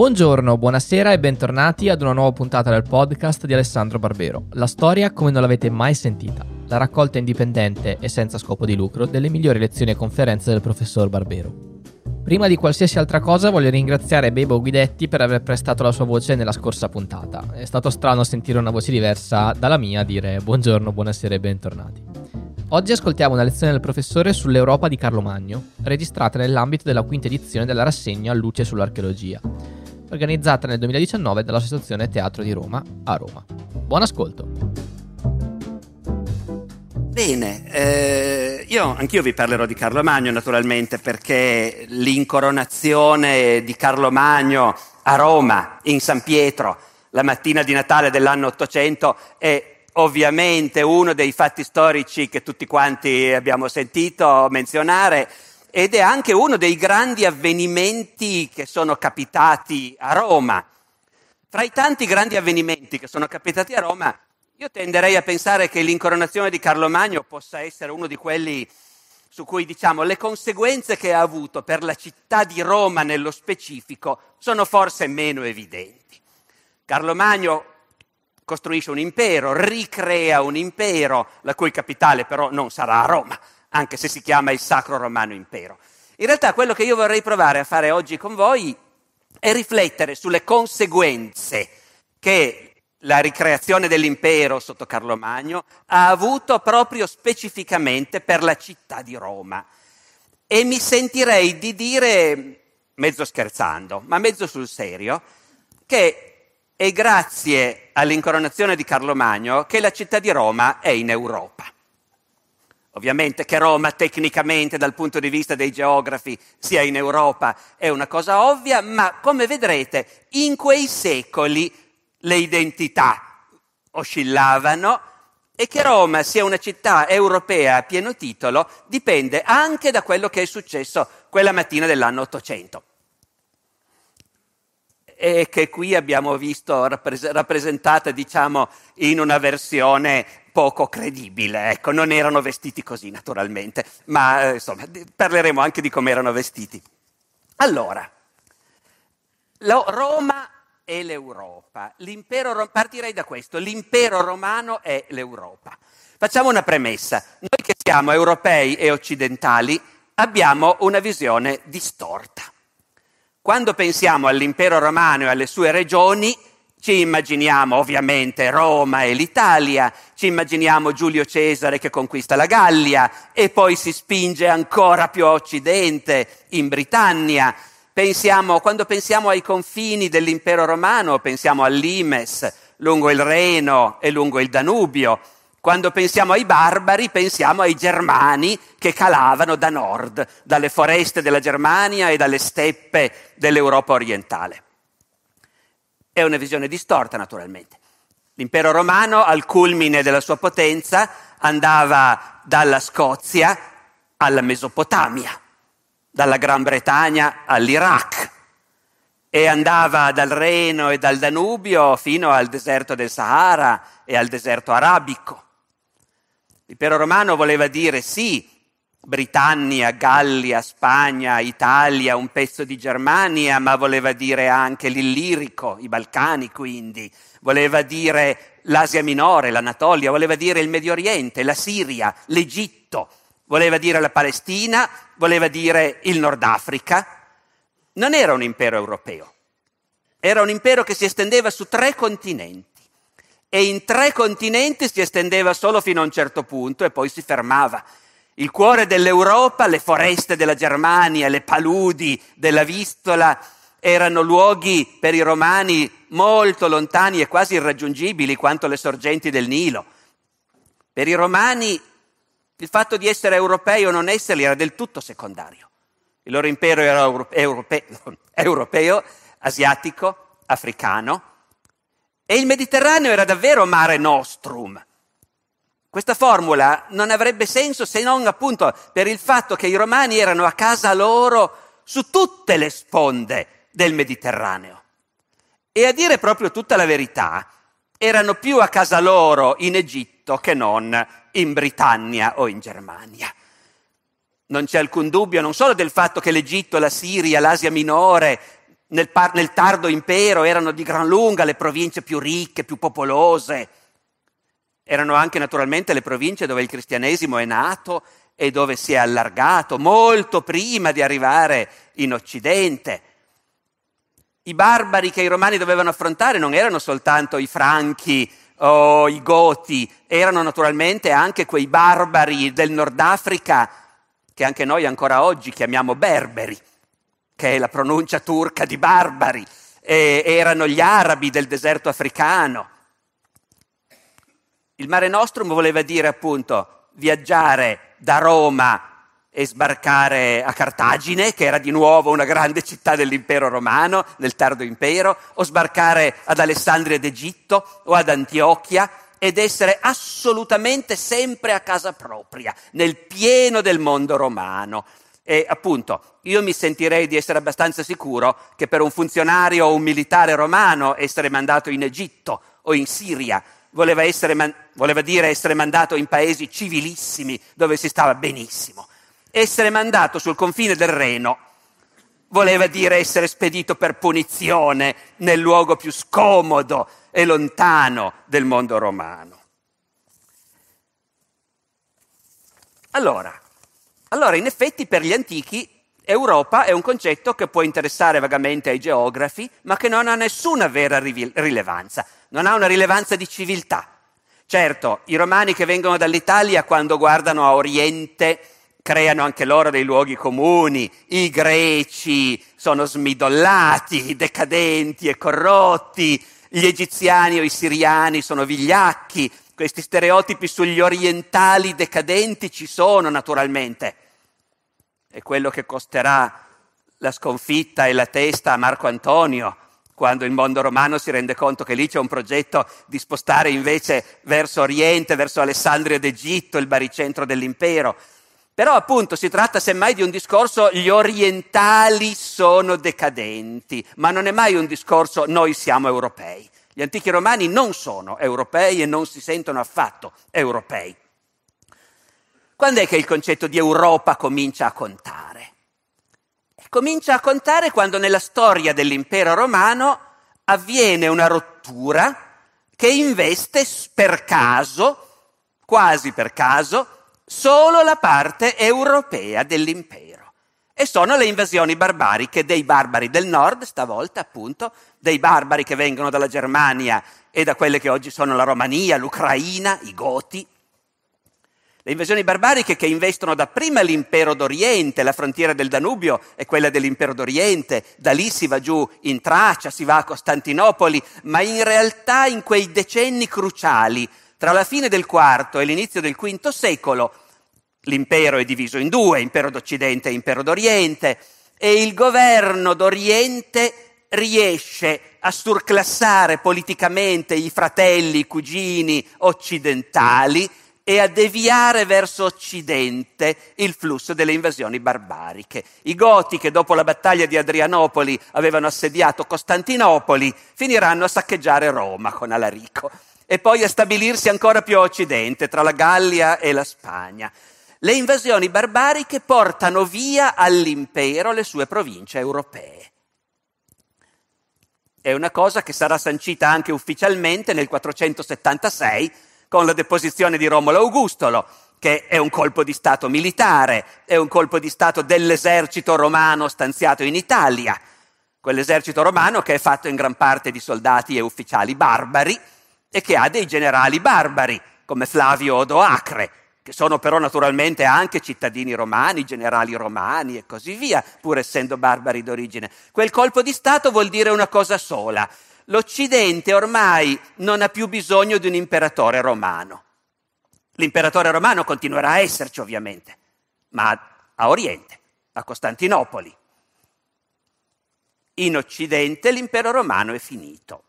Buongiorno, buonasera e bentornati ad una nuova puntata del podcast di Alessandro Barbero. La storia come non l'avete mai sentita. La raccolta indipendente e senza scopo di lucro delle migliori lezioni e conferenze del professor Barbero. Prima di qualsiasi altra cosa voglio ringraziare Bebo Guidetti per aver prestato la sua voce nella scorsa puntata. È stato strano sentire una voce diversa dalla mia dire buongiorno, buonasera e bentornati. Oggi ascoltiamo una lezione del professore sull'Europa di Carlo Magno, registrata nell'ambito della quinta edizione della rassegna Luce sull'archeologia organizzata nel 2019 dall'Associazione Teatro di Roma a Roma. Buon ascolto! Bene, eh, io anch'io vi parlerò di Carlo Magno naturalmente perché l'incoronazione di Carlo Magno a Roma, in San Pietro, la mattina di Natale dell'anno 800 è ovviamente uno dei fatti storici che tutti quanti abbiamo sentito menzionare ed è anche uno dei grandi avvenimenti che sono capitati a Roma. Fra i tanti grandi avvenimenti che sono capitati a Roma, io tenderei a pensare che l'incoronazione di Carlo Magno possa essere uno di quelli su cui diciamo le conseguenze che ha avuto per la città di Roma nello specifico sono forse meno evidenti. Carlo Magno costruisce un impero, ricrea un impero, la cui capitale però non sarà a Roma, anche se si chiama il Sacro Romano Impero. In realtà quello che io vorrei provare a fare oggi con voi è riflettere sulle conseguenze che la ricreazione dell'impero sotto Carlo Magno ha avuto proprio specificamente per la città di Roma. E mi sentirei di dire, mezzo scherzando, ma mezzo sul serio, che è grazie all'incoronazione di Carlo Magno che la città di Roma è in Europa. Ovviamente che Roma tecnicamente dal punto di vista dei geografi sia in Europa è una cosa ovvia, ma come vedrete in quei secoli le identità oscillavano e che Roma sia una città europea a pieno titolo dipende anche da quello che è successo quella mattina dell'anno 800 e che qui abbiamo visto rappresentata, diciamo, in una versione poco credibile. Ecco, non erano vestiti così naturalmente, ma eh, insomma parleremo anche di come erano vestiti. Allora, lo, Roma e l'Europa. L'impero, partirei da questo, l'impero romano è l'Europa. Facciamo una premessa. Noi che siamo europei e occidentali abbiamo una visione distorta. Quando pensiamo all'impero romano e alle sue regioni, ci immaginiamo ovviamente Roma e l'Italia, ci immaginiamo Giulio Cesare che conquista la Gallia e poi si spinge ancora più a occidente, in Britannia. Pensiamo, quando pensiamo ai confini dell'impero romano, pensiamo all'Imes, lungo il Reno e lungo il Danubio. Quando pensiamo ai barbari, pensiamo ai germani che calavano da nord, dalle foreste della Germania e dalle steppe dell'Europa orientale. È una visione distorta, naturalmente. L'impero romano, al culmine della sua potenza, andava dalla Scozia alla Mesopotamia, dalla Gran Bretagna all'Iraq e andava dal Reno e dal Danubio fino al deserto del Sahara e al deserto arabico. L'impero romano voleva dire sì, Britannia, Gallia, Spagna, Italia, un pezzo di Germania, ma voleva dire anche l'Illirico, i Balcani quindi, voleva dire l'Asia minore, l'Anatolia, voleva dire il Medio Oriente, la Siria, l'Egitto, voleva dire la Palestina, voleva dire il Nord Africa. Non era un impero europeo, era un impero che si estendeva su tre continenti e in tre continenti si estendeva solo fino a un certo punto e poi si fermava. Il cuore dell'Europa, le foreste della Germania, le paludi della Vistola, erano luoghi per i romani molto lontani e quasi irraggiungibili quanto le sorgenti del Nilo. Per i romani il fatto di essere europei o non esserli era del tutto secondario. Il loro impero era europeo, europeo asiatico, africano, e il Mediterraneo era davvero mare nostrum. Questa formula non avrebbe senso se non appunto per il fatto che i romani erano a casa loro su tutte le sponde del Mediterraneo. E a dire proprio tutta la verità, erano più a casa loro in Egitto che non in Britannia o in Germania. Non c'è alcun dubbio non solo del fatto che l'Egitto, la Siria, l'Asia minore Nel, par- nel tardo impero erano di gran lunga le province più ricche, più popolose. Erano anche naturalmente le province dove il cristianesimo è nato e dove si è allargato molto prima di arrivare in Occidente. I barbari che i romani dovevano affrontare non erano soltanto i franchi o i goti, erano naturalmente anche quei barbari del Nord Africa che anche noi ancora oggi chiamiamo berberi, che è la pronuncia turca di barbari, e erano gli arabi del deserto africano. Il Mare Nostrum voleva dire appunto viaggiare da Roma e sbarcare a Cartagine, che era di nuovo una grande città dell'impero romano, nel tardo impero, o sbarcare ad Alessandria d'Egitto o ad Antiochia ed essere assolutamente sempre a casa propria, nel pieno del mondo romano. E appunto, io mi sentirei di essere abbastanza sicuro che per un funzionario o un militare romano essere mandato in Egitto o in Siria voleva, man- voleva dire essere mandato in paesi civilissimi dove si stava benissimo essere mandato sul confine del Reno voleva dire essere spedito per punizione nel luogo più scomodo e lontano del mondo romano. Allora, allora, in effetti per gli antichi Europa è un concetto che può interessare vagamente ai geografi, ma che non ha nessuna vera rilevanza, non ha una rilevanza di civiltà. Certo, i romani che vengono dall'Italia quando guardano a Oriente creano anche loro dei luoghi comuni, i greci sono smidollati, decadenti e corrotti, gli egiziani o i siriani sono vigliacchi, questi stereotipi sugli orientali decadenti ci sono naturalmente. È quello che costerà la sconfitta e la testa a Marco Antonio, quando il mondo romano si rende conto che lì c'è un progetto di spostare invece verso Oriente, verso Alessandria d'Egitto, il baricentro dell'impero. Però appunto si tratta semmai di un discorso gli orientali sono decadenti, ma non è mai un discorso noi siamo europei. Gli antichi romani non sono europei e non si sentono affatto europei. Quando è che il concetto di Europa comincia a contare? Comincia a contare quando nella storia dell'impero romano avviene una rottura che investe per caso, quasi per caso, solo la parte europea dell'impero. E sono le invasioni barbariche dei barbari del nord, stavolta appunto, dei barbari che vengono dalla Germania e da quelle che oggi sono la Romania, l'Ucraina, i Goti. Le invasioni barbariche che investono dapprima l'impero d'Oriente, la frontiera del Danubio è quella dell'impero d'Oriente, da lì si va giù in Tracia, si va a Costantinopoli, ma in realtà in quei decenni cruciali tra la fine del IV e l'inizio del V secolo l'impero è diviso in due, impero d'Occidente e impero d'Oriente, e il governo d'Oriente riesce a surclassare politicamente i fratelli, i cugini occidentali e a deviare verso Occidente il flusso delle invasioni barbariche. I Goti, che dopo la battaglia di Adrianopoli avevano assediato Costantinopoli, finiranno a saccheggiare Roma con Alarico e poi a stabilirsi ancora più a occidente, tra la Gallia e la Spagna. Le invasioni barbariche portano via all'impero le sue province europee. È una cosa che sarà sancita anche ufficialmente nel 476 con la deposizione di Romolo Augustolo, che è un colpo di Stato militare, è un colpo di Stato dell'esercito romano stanziato in Italia, quell'esercito romano che è fatto in gran parte di soldati e ufficiali barbari, e che ha dei generali barbari, come Flavio Odoacre, che sono però naturalmente anche cittadini romani, generali romani e così via, pur essendo barbari d'origine. Quel colpo di Stato vuol dire una cosa sola. L'Occidente ormai non ha più bisogno di un imperatore romano. L'imperatore romano continuerà a esserci ovviamente, ma a Oriente, a Costantinopoli. In Occidente l'impero romano è finito.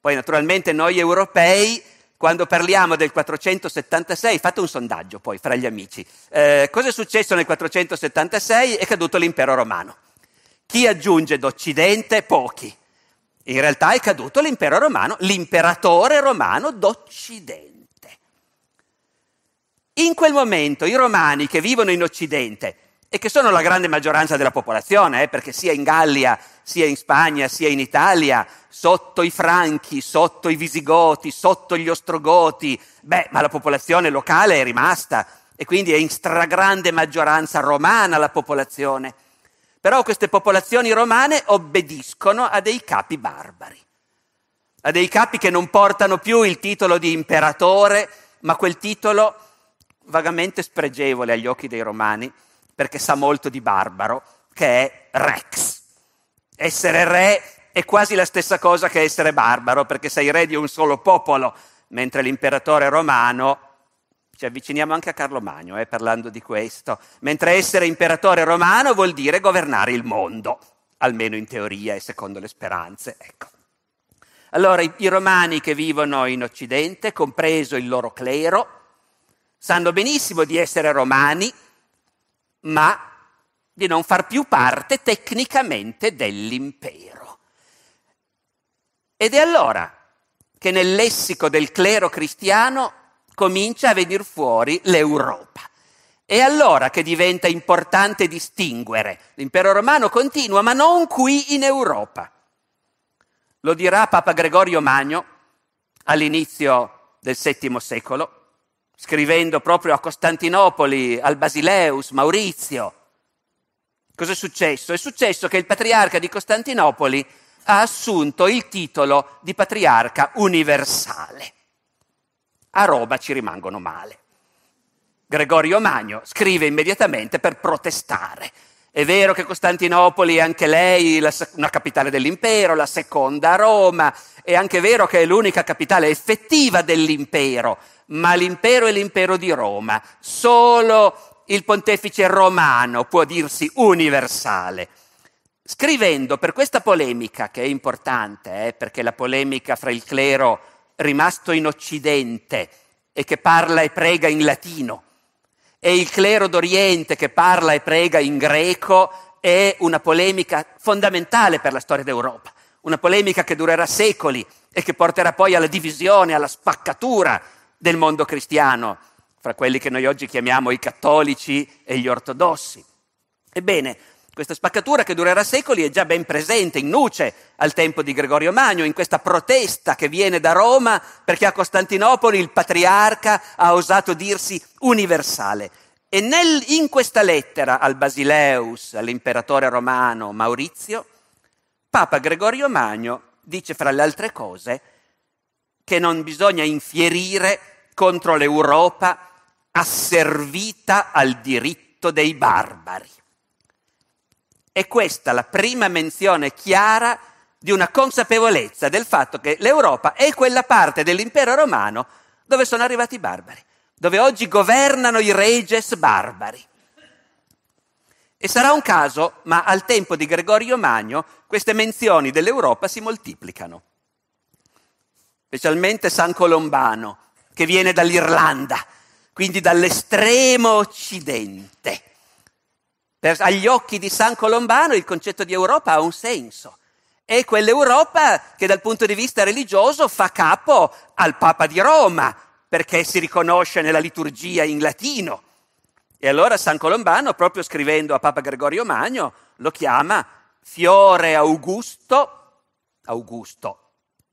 Poi naturalmente noi europei, quando parliamo del 476, fate un sondaggio poi fra gli amici. Eh, cosa è successo nel 476? È caduto l'impero romano. Chi aggiunge d'Occidente? Pochi. In realtà è caduto l'impero romano, l'imperatore romano d'Occidente. In quel momento i romani che vivono in Occidente e che sono la grande maggioranza della popolazione, eh, perché sia in Gallia, sia in Spagna, sia in Italia, sotto i Franchi, sotto i Visigoti, sotto gli Ostrogoti, beh, ma la popolazione locale è rimasta e quindi è in stragrande maggioranza romana la popolazione. Però queste popolazioni romane obbediscono a dei capi barbari, a dei capi che non portano più il titolo di imperatore, ma quel titolo vagamente spregevole agli occhi dei romani, perché sa molto di barbaro, che è rex. Essere re è quasi la stessa cosa che essere barbaro, perché sei re di un solo popolo, mentre l'imperatore romano, ci avviciniamo anche a Carlo Magno eh, parlando di questo, mentre essere imperatore romano vuol dire governare il mondo, almeno in teoria e secondo le speranze. Ecco. Allora i, i romani che vivono in Occidente, compreso il loro clero, sanno benissimo di essere romani, ma di non far più parte tecnicamente dell'impero. Ed è allora che nel lessico del clero cristiano comincia a venire fuori l'Europa. È allora che diventa importante distinguere. L'impero romano continua, ma non qui in Europa. Lo dirà Papa Gregorio Magno all'inizio del VII secolo, scrivendo proprio a Costantinopoli, al Basileus, Maurizio. Cos'è successo? È successo che il patriarca di Costantinopoli ha assunto il titolo di patriarca universale. A Roma ci rimangono male. Gregorio Magno scrive immediatamente per protestare. È vero che Costantinopoli è anche lei la, una capitale dell'impero, la seconda a Roma, è anche vero che è l'unica capitale effettiva dell'impero, ma l'impero è l'impero di Roma. Solo il pontefice romano può dirsi universale. Scrivendo per questa polemica, che è importante, eh, perché la polemica fra il clero rimasto in Occidente e che parla e prega in latino, e il clero d'Oriente che parla e prega in greco, è una polemica fondamentale per la storia d'Europa, una polemica che durerà secoli e che porterà poi alla divisione, alla spaccatura del mondo cristiano, fra quelli che noi oggi chiamiamo i cattolici e gli ortodossi. Ebbene, questa spaccatura che durerà secoli è già ben presente in nuce al tempo di Gregorio Magno, in questa protesta che viene da Roma perché a Costantinopoli il patriarca ha osato dirsi universale. E nel, in questa lettera al Basileus, all'imperatore romano Maurizio, Papa Gregorio Magno dice fra le altre cose che non bisogna infierire contro l'Europa asservita al diritto dei barbari. È questa la prima menzione chiara di una consapevolezza del fatto che l'Europa è quella parte dell'impero romano dove sono arrivati i barbari, dove oggi governano i reges barbari. E sarà un caso, ma al tempo di Gregorio Magno queste menzioni dell'Europa si moltiplicano specialmente San Colombano, che viene dall'Irlanda, quindi dall'estremo occidente. Per, agli occhi di San Colombano il concetto di Europa ha un senso. È quell'Europa che dal punto di vista religioso fa capo al Papa di Roma, perché si riconosce nella liturgia in latino. E allora San Colombano, proprio scrivendo a Papa Gregorio Magno, lo chiama Fiore Augusto, Augusto,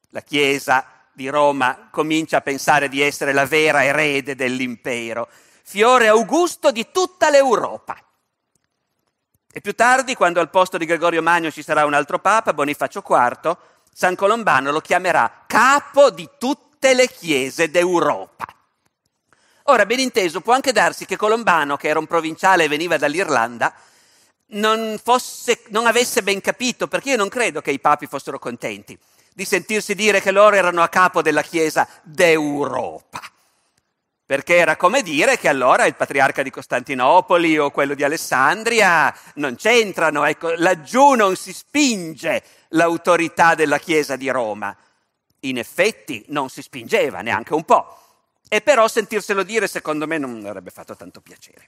la Chiesa di Roma comincia a pensare di essere la vera erede dell'impero, fiore augusto di tutta l'Europa. E più tardi, quando al posto di Gregorio Magno ci sarà un altro papa, Bonifacio IV, San Colombano lo chiamerà capo di tutte le chiese d'Europa. Ora, ben inteso, può anche darsi che Colombano, che era un provinciale e veniva dall'Irlanda, non, fosse, non avesse ben capito, perché io non credo che i papi fossero contenti di sentirsi dire che loro erano a capo della Chiesa d'Europa. Perché era come dire che allora il patriarca di Costantinopoli o quello di Alessandria non c'entrano, ecco, laggiù non si spinge l'autorità della Chiesa di Roma. In effetti non si spingeva neanche un po'. E però sentirselo dire secondo me non avrebbe fatto tanto piacere.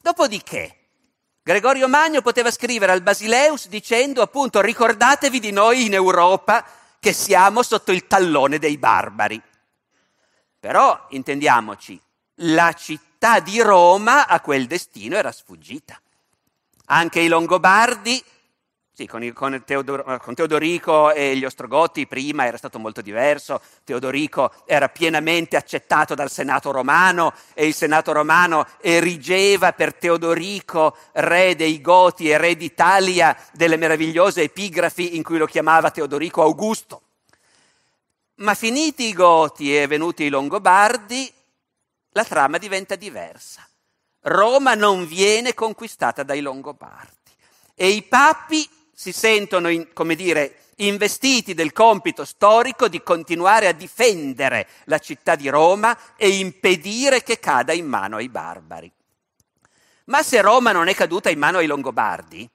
Dopodiché, Gregorio Magno poteva scrivere al Basileus dicendo appunto ricordatevi di noi in Europa che siamo sotto il tallone dei barbari. Però intendiamoci, la città di Roma a quel destino era sfuggita. Anche i Longobardi sì, con, il, con, Teodor, con, Teodorico e gli Ostrogoti prima era stato molto diverso. Teodorico era pienamente accettato dal Senato romano e il Senato romano erigeva per Teodorico, re dei Goti e re d'Italia, delle meravigliose epigrafi in cui lo chiamava Teodorico Augusto. Ma finiti i Goti e venuti i Longobardi, la trama diventa diversa. Roma non viene conquistata dai Longobardi e i papi si sentono, in, come dire, investiti del compito storico di continuare a difendere la città di Roma e impedire che cada in mano ai barbari. Ma se Roma non è caduta in mano ai Longobardi,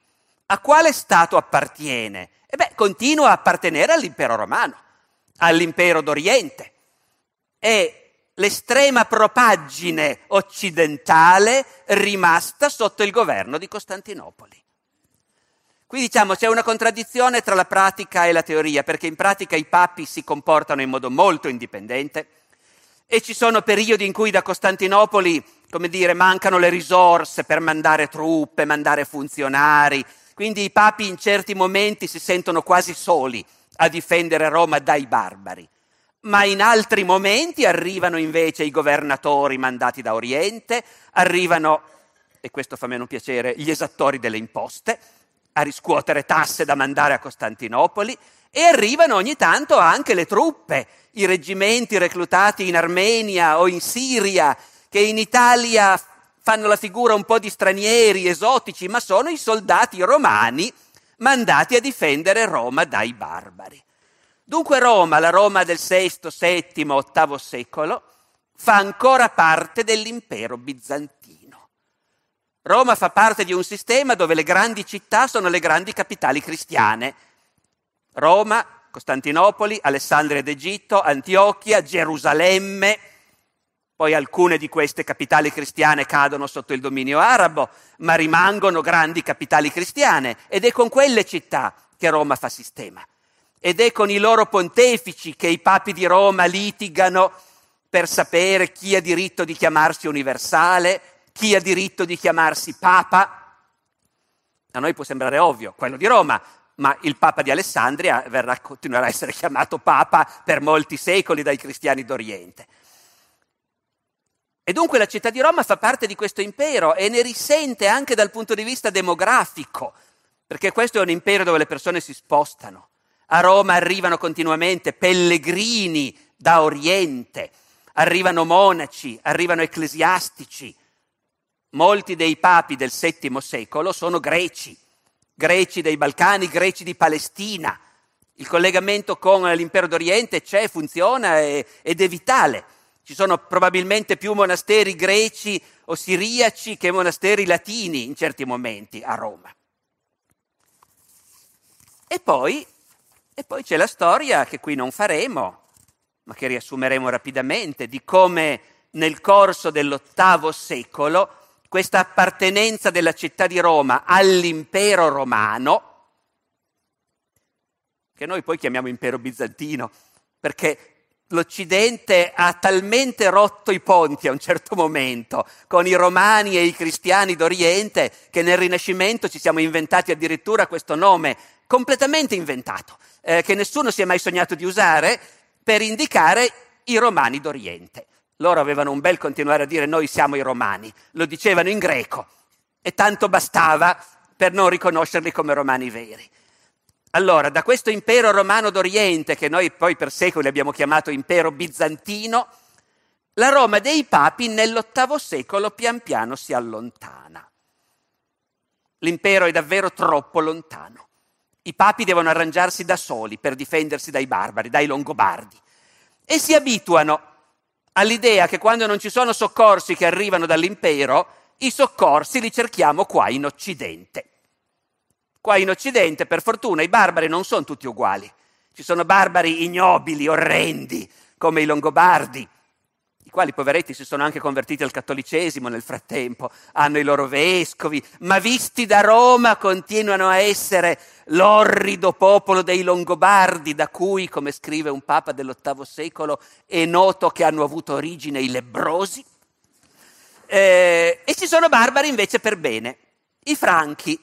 a quale Stato appartiene? E beh, continua a appartenere all'impero romano, all'impero d'Oriente. È l'estrema propaggine occidentale rimasta sotto il governo di Costantinopoli. Qui diciamo c'è una contraddizione tra la pratica e la teoria, perché in pratica i papi si comportano in modo molto indipendente e ci sono periodi in cui da Costantinopoli, come dire, mancano le risorse per mandare truppe, mandare funzionari, quindi i papi in certi momenti si sentono quasi soli a difendere Roma dai barbari. Ma in altri momenti arrivano invece i governatori mandati da Oriente, arrivano, e questo fa meno piacere, gli esattori delle imposte, a riscuotere tasse da mandare a Costantinopoli e arrivano ogni tanto anche le truppe, i reggimenti reclutati in Armenia o in Siria, che in Italia fanno la figura un po' di stranieri, esotici, ma sono i soldati romani mandati a difendere Roma dai barbari. Dunque Roma, la Roma del VI, VII, VIII secolo, fa ancora parte dell'impero bizantino. Roma fa parte di un sistema dove le grandi città sono le grandi capitali cristiane. Roma, Costantinopoli, Alessandria d'Egitto, Antiochia, Gerusalemme, poi alcune di queste capitali cristiane cadono sotto il dominio arabo, ma rimangono grandi capitali cristiane ed è con quelle città che Roma fa sistema. Ed è con i loro pontefici che i papi di Roma litigano per sapere chi ha diritto di chiamarsi universale, chi ha diritto di chiamarsi Papa? A noi può sembrare ovvio, quello di Roma, ma il Papa di Alessandria verrà, continuerà a essere chiamato Papa per molti secoli dai cristiani d'Oriente. E dunque la città di Roma fa parte di questo impero e ne risente anche dal punto di vista demografico, perché questo è un impero dove le persone si spostano. A Roma arrivano continuamente pellegrini da Oriente, arrivano monaci, arrivano ecclesiastici, Molti dei papi del VII secolo sono greci, greci dei Balcani, greci di Palestina. Il collegamento con l'impero d'Oriente c'è, funziona ed è vitale. Ci sono probabilmente più monasteri greci o siriaci che monasteri latini in certi momenti a Roma. E poi, e poi c'è la storia che qui non faremo, ma che riassumeremo rapidamente, di come nel corso dell'VIII secolo questa appartenenza della città di Roma all'impero romano, che noi poi chiamiamo impero bizantino, perché l'Occidente ha talmente rotto i ponti a un certo momento con i romani e i cristiani d'Oriente che nel Rinascimento ci siamo inventati addirittura questo nome completamente inventato, eh, che nessuno si è mai sognato di usare per indicare i romani d'Oriente. Loro avevano un bel continuare a dire noi siamo i romani, lo dicevano in greco e tanto bastava per non riconoscerli come romani veri. Allora, da questo impero romano d'Oriente, che noi poi per secoli abbiamo chiamato impero bizantino, la Roma dei papi nell'ottavo secolo pian piano si allontana. L'impero è davvero troppo lontano. I papi devono arrangiarsi da soli per difendersi dai barbari, dai longobardi, e si abituano all'idea che quando non ci sono soccorsi che arrivano dall'impero, i soccorsi li cerchiamo qua in Occidente. Qua in Occidente, per fortuna, i barbari non sono tutti uguali. Ci sono barbari ignobili, orrendi, come i Longobardi, i quali poveretti si sono anche convertiti al cattolicesimo nel frattempo, hanno i loro vescovi, ma visti da Roma continuano a essere l'orrido popolo dei Longobardi, da cui, come scrive un papa dell'VIII secolo, è noto che hanno avuto origine i lebrosi. eh, e ci sono barbari invece per bene, i franchi,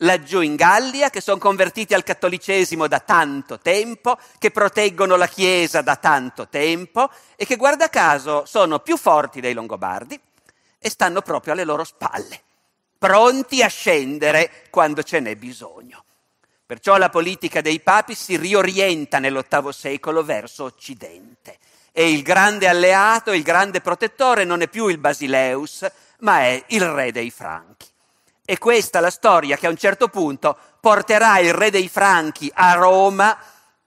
laggiù in Gallia, che sono convertiti al cattolicesimo da tanto tempo, che proteggono la Chiesa da tanto tempo e che guarda caso sono più forti dei Longobardi e stanno proprio alle loro spalle, pronti a scendere quando ce n'è bisogno. Perciò la politica dei papi si riorienta nell'VIII secolo verso Occidente e il grande alleato, il grande protettore non è più il Basileus, ma è il re dei Franchi. E questa la storia che a un certo punto porterà il re dei Franchi a Roma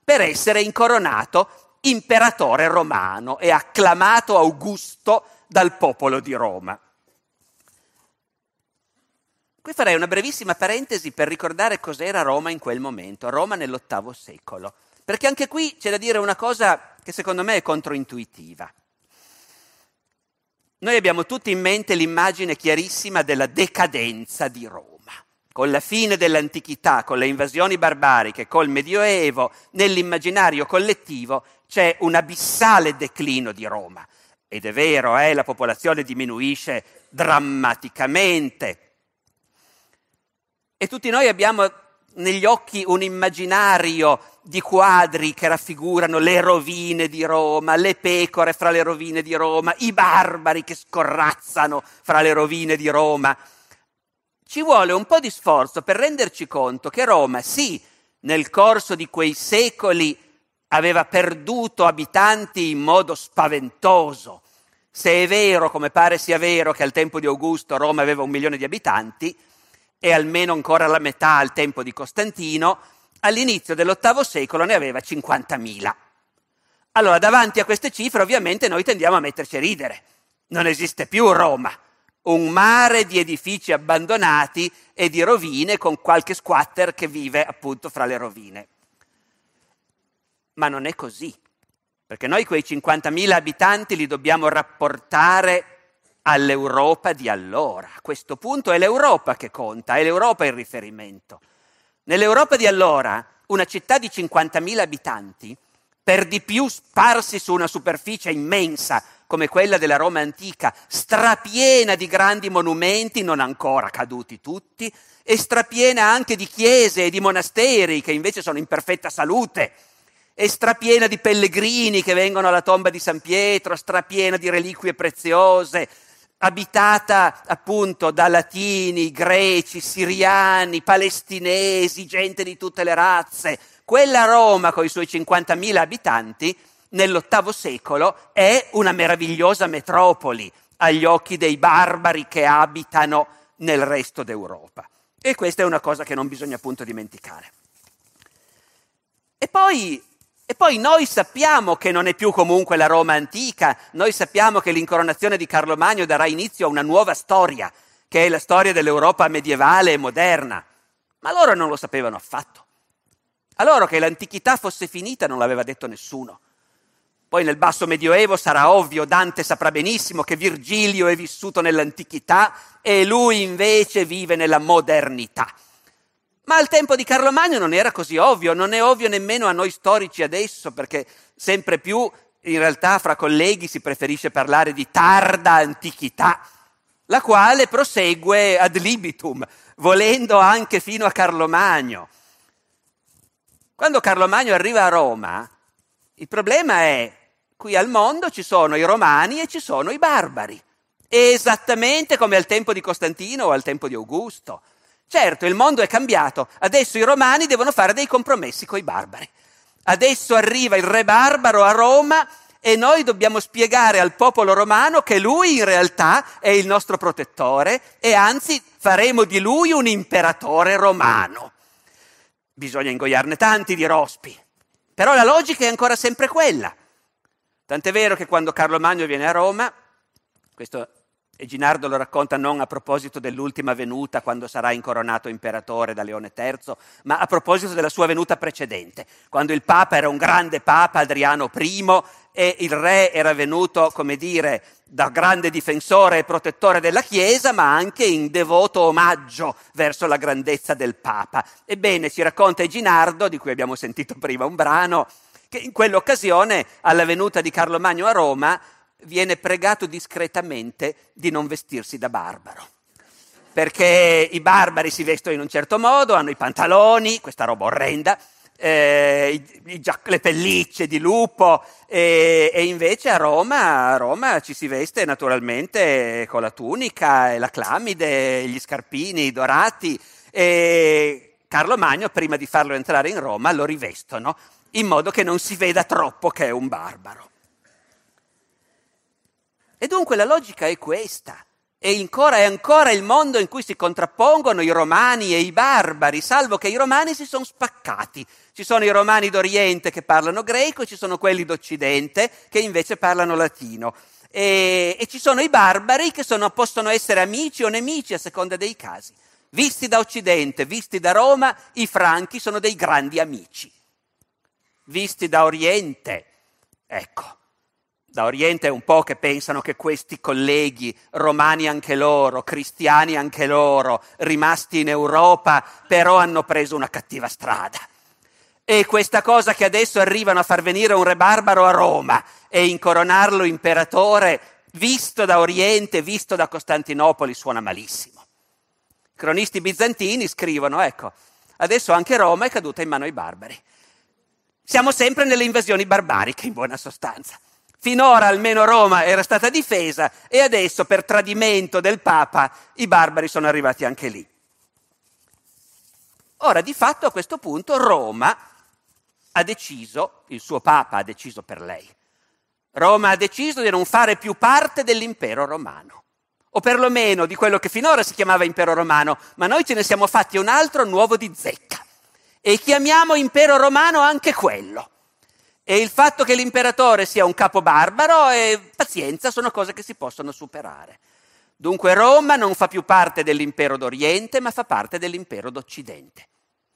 per essere incoronato imperatore romano e acclamato Augusto dal popolo di Roma. Qui farei una brevissima parentesi per ricordare cos'era Roma in quel momento, Roma nell'VIII secolo, perché anche qui c'è da dire una cosa che secondo me è controintuitiva. Noi abbiamo tutti in mente l'immagine chiarissima della decadenza di Roma. Con la fine dell'antichità, con le invasioni barbariche, col Medioevo, nell'immaginario collettivo c'è un abissale declino di Roma. Ed è vero, eh, la popolazione diminuisce drammaticamente. E tutti noi abbiamo negli occhi un immaginario di quadri che raffigurano le rovine di Roma, le pecore fra le rovine di Roma, i barbari che scorrazzano fra le rovine di Roma. Ci vuole un po' di sforzo per renderci conto che Roma, sì, nel corso di quei secoli aveva perduto abitanti in modo spaventoso. Se è vero, come pare sia vero, che al tempo di Augusto Roma aveva un milione di abitanti, e almeno ancora la metà al tempo di Costantino, all'inizio dell'VIII secolo ne aveva 50.000. Allora, davanti a queste cifre, ovviamente, noi tendiamo a metterci a ridere. Non esiste più Roma, un mare di edifici abbandonati e di rovine con qualche squatter che vive appunto fra le rovine. Ma non è così, perché noi quei 50.000 abitanti li dobbiamo rapportare all'Europa di allora. A questo punto è l'Europa che conta, è l'Europa il riferimento. Nell'Europa di allora, una città di 50.000 abitanti, per di più sparsi su una superficie immensa come quella della Roma antica, strapiena di grandi monumenti, non ancora caduti tutti, e strapiena anche di chiese e di monasteri che invece sono in perfetta salute, e strapiena di pellegrini che vengono alla tomba di San Pietro, strapiena di reliquie preziose, abitata appunto da latini, greci, siriani, palestinesi, gente di tutte le razze. Quella Roma con i suoi 50.000 abitanti nell'VIII secolo è una meravigliosa metropoli agli occhi dei barbari che abitano nel resto d'Europa. E questa è una cosa che non bisogna appunto dimenticare. E poi e poi noi sappiamo che non è più comunque la Roma antica, noi sappiamo che l'incoronazione di Carlo Magno darà inizio a una nuova storia, che è la storia dell'Europa medievale e moderna. Ma loro non lo sapevano affatto. A loro che l'antichità fosse finita non l'aveva detto nessuno. Poi nel basso medioevo sarà ovvio, Dante saprà benissimo che Virgilio è vissuto nell'antichità e lui invece vive nella modernità. Ma al tempo di Carlo Magno non era così ovvio, non è ovvio nemmeno a noi storici adesso, perché sempre più in realtà fra colleghi si preferisce parlare di tarda antichità, la quale prosegue ad libitum, volendo anche fino a Carlo Magno. Quando Carlo Magno arriva a Roma, il problema è qui al mondo ci sono i romani e ci sono i barbari, esattamente come al tempo di Costantino o al tempo di Augusto. Certo, il mondo è cambiato, adesso i romani devono fare dei compromessi con i barbari. Adesso arriva il re barbaro a Roma e noi dobbiamo spiegare al popolo romano che lui in realtà è il nostro protettore e anzi faremo di lui un imperatore romano. Bisogna ingoiarne tanti di rospi, però la logica è ancora sempre quella. Tant'è vero che quando Carlo Magno viene a Roma, questo e Ginardo lo racconta non a proposito dell'ultima venuta quando sarà incoronato imperatore da Leone III, ma a proposito della sua venuta precedente, quando il Papa era un grande Papa, Adriano I, e il re era venuto, come dire, da grande difensore e protettore della Chiesa, ma anche in devoto omaggio verso la grandezza del Papa. Ebbene, ci racconta Ginardo, di cui abbiamo sentito prima un brano, che in quell'occasione, alla venuta di Carlo Magno a Roma, viene pregato discretamente di non vestirsi da barbaro. Perché i barbari si vestono in un certo modo, hanno i pantaloni, questa roba orrenda, eh, i, i, le pellicce di lupo e, e invece a Roma, a Roma, ci si veste naturalmente con la tunica e la clamide, gli scarpini dorati e Carlo Magno prima di farlo entrare in Roma lo rivestono in modo che non si veda troppo che è un barbaro. E dunque la logica è questa. E ancora è ancora il mondo in cui si contrappongono i romani e i barbari, salvo che i romani si sono spaccati. Ci sono i romani d'Oriente che parlano greco e ci sono quelli d'Occidente che invece parlano latino. E, e ci sono i barbari che sono, possono essere amici o nemici a seconda dei casi. Visti da Occidente, visti da Roma, i franchi sono dei grandi amici. Visti da Oriente, ecco, da Oriente è un po' che pensano che questi colleghi, romani anche loro, cristiani anche loro, rimasti in Europa, però hanno preso una cattiva strada. E questa cosa che adesso arrivano a far venire un re barbaro a Roma e incoronarlo imperatore, visto da Oriente, visto da Costantinopoli, suona malissimo. I cronisti bizantini scrivono, ecco, adesso anche Roma è caduta in mano ai barbari. Siamo sempre nelle invasioni barbariche, in buona sostanza. Finora almeno Roma era stata difesa e adesso per tradimento del Papa i barbari sono arrivati anche lì. Ora, di fatto a questo punto Roma ha deciso, il suo Papa ha deciso per lei, Roma ha deciso di non fare più parte dell'impero romano, o perlomeno di quello che finora si chiamava impero romano, ma noi ce ne siamo fatti un altro nuovo di zecca e chiamiamo impero romano anche quello. E il fatto che l'imperatore sia un capo barbaro e pazienza sono cose che si possono superare. Dunque Roma non fa più parte dell'impero d'Oriente, ma fa parte dell'impero d'Occidente.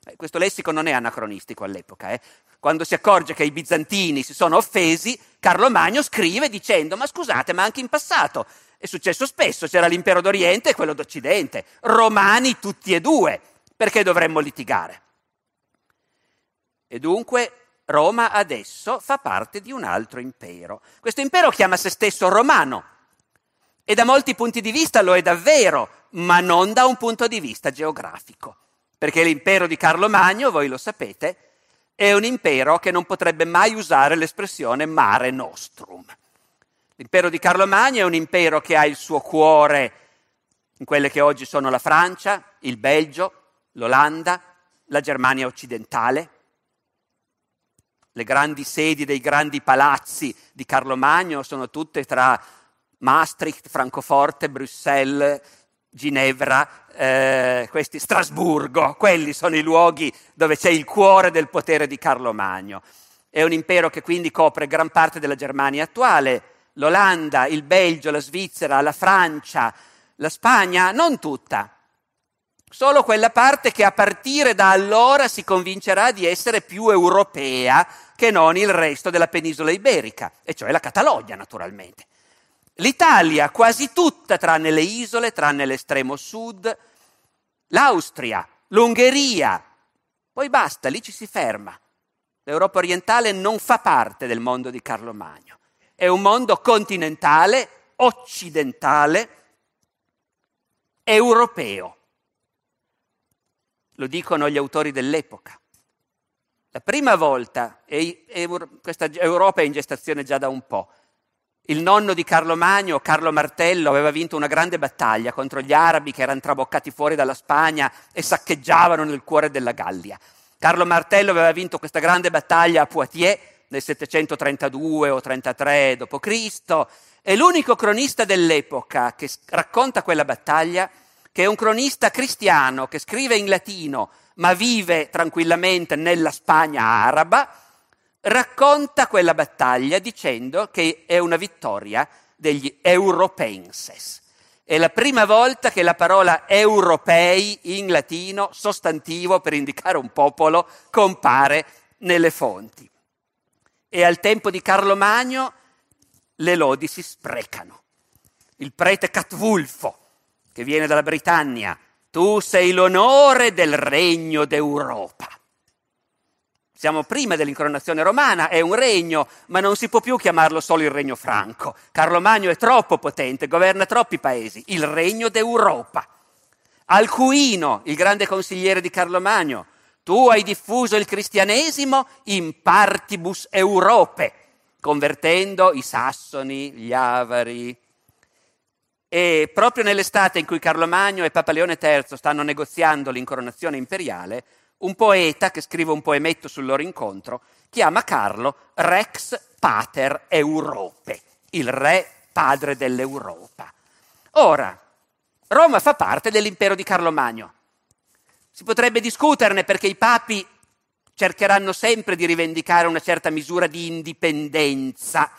Eh, questo lessico non è anacronistico all'epoca. Eh. Quando si accorge che i bizantini si sono offesi, Carlo Magno scrive dicendo: Ma scusate, ma anche in passato è successo spesso, c'era l'impero d'Oriente e quello d'Occidente, romani tutti e due, perché dovremmo litigare? E dunque Roma adesso fa parte di un altro impero. Questo impero chiama se stesso romano e da molti punti di vista lo è davvero, ma non da un punto di vista geografico, perché l'impero di Carlo Magno, voi lo sapete, è un impero che non potrebbe mai usare l'espressione mare nostrum. L'impero di Carlo Magno è un impero che ha il suo cuore in quelle che oggi sono la Francia, il Belgio, l'Olanda, la Germania occidentale, le grandi sedi dei grandi palazzi di Carlo Magno sono tutte tra Maastricht, Francoforte, Bruxelles, Ginevra, eh, questi, Strasburgo, quelli sono i luoghi dove c'è il cuore del potere di Carlo Magno. È un impero che quindi copre gran parte della Germania attuale, l'Olanda, il Belgio, la Svizzera, la Francia, la Spagna, non tutta, solo quella parte che a partire da allora si convincerà di essere più europea che non il resto della penisola iberica, e cioè la Catalogna naturalmente. L'Italia quasi tutta, tranne le isole, tranne l'estremo sud, l'Austria, l'Ungheria, poi basta, lì ci si ferma. L'Europa orientale non fa parte del mondo di Carlo Magno, è un mondo continentale, occidentale, europeo lo dicono gli autori dell'epoca. La prima volta, e, e questa Europa è in gestazione già da un po', il nonno di Carlo Magno, Carlo Martello, aveva vinto una grande battaglia contro gli arabi che erano traboccati fuori dalla Spagna e saccheggiavano nel cuore della Gallia. Carlo Martello aveva vinto questa grande battaglia a Poitiers nel 732 o 33 d.C. e l'unico cronista dell'epoca che racconta quella battaglia che è un cronista cristiano che scrive in latino ma vive tranquillamente nella Spagna araba, racconta quella battaglia dicendo che è una vittoria degli europenses. È la prima volta che la parola europei in latino, sostantivo per indicare un popolo, compare nelle fonti. E al tempo di Carlo Magno le lodi si sprecano. Il prete Catwulfo, che viene dalla Britannia, tu sei l'onore del regno d'Europa. Siamo prima dell'incoronazione romana, è un regno, ma non si può più chiamarlo solo il regno franco. Carlo Magno è troppo potente, governa troppi paesi, il regno d'Europa. Alcuino, il grande consigliere di Carlo Magno, tu hai diffuso il cristianesimo in partibus Europe, convertendo i sassoni, gli avari. E proprio nell'estate in cui Carlo Magno e Papa Leone III stanno negoziando l'incoronazione imperiale, un poeta che scrive un poemetto sul loro incontro chiama Carlo Rex Pater Europe, il re padre dell'Europa. Ora, Roma fa parte dell'impero di Carlo Magno. Si potrebbe discuterne perché i papi cercheranno sempre di rivendicare una certa misura di indipendenza,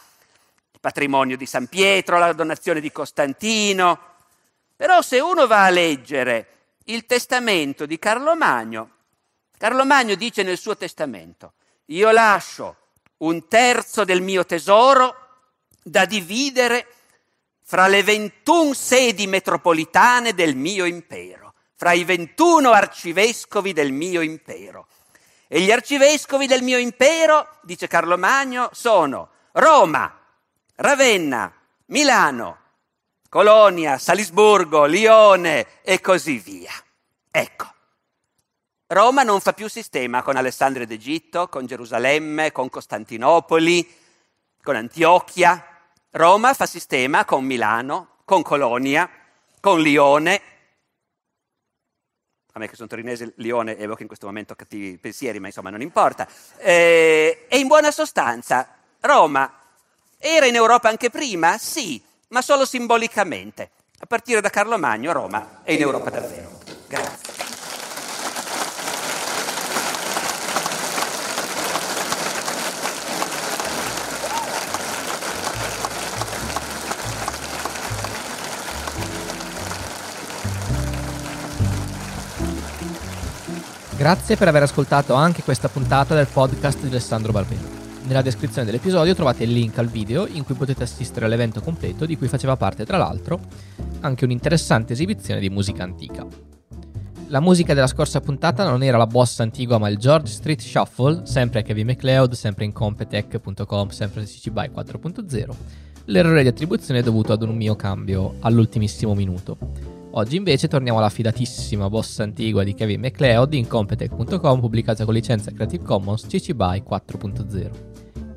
il patrimonio di San Pietro, la donazione di Costantino. Però se uno va a leggere il testamento di Carlo Magno, Carlo Magno dice nel suo testamento, io lascio un terzo del mio tesoro da dividere fra le 21 sedi metropolitane del mio impero, fra i 21 arcivescovi del mio impero. E gli arcivescovi del mio impero, dice Carlo Magno, sono Roma, Ravenna, Milano, Colonia, Salisburgo, Lione e così via. Ecco, Roma non fa più sistema con Alessandria d'Egitto, con Gerusalemme, con Costantinopoli, con Antiochia. Roma fa sistema con Milano, con Colonia, con Lione. A me che sono torinese, Lione evoca in questo momento cattivi pensieri, ma insomma non importa. Eh, e in buona sostanza, Roma era in Europa anche prima? Sì, ma solo simbolicamente. A partire da Carlo Magno, Roma è in Europa davvero. Grazie. Grazie per aver ascoltato anche questa puntata del podcast di Alessandro Barbero. Nella descrizione dell'episodio trovate il link al video in cui potete assistere all'evento completo di cui faceva parte tra l'altro anche un'interessante esibizione di musica antica. La musica della scorsa puntata non era la bossa antigua ma il George Street Shuffle, sempre a Kevin MacLeod, sempre in competech.com, sempre CC BY 4.0. L'errore di attribuzione è dovuto ad un mio cambio all'ultimissimo minuto. Oggi invece torniamo alla fidatissima bossa antigua di Kevin MacLeod in Competech.com pubblicata con licenza Creative Commons CC BY 4.0.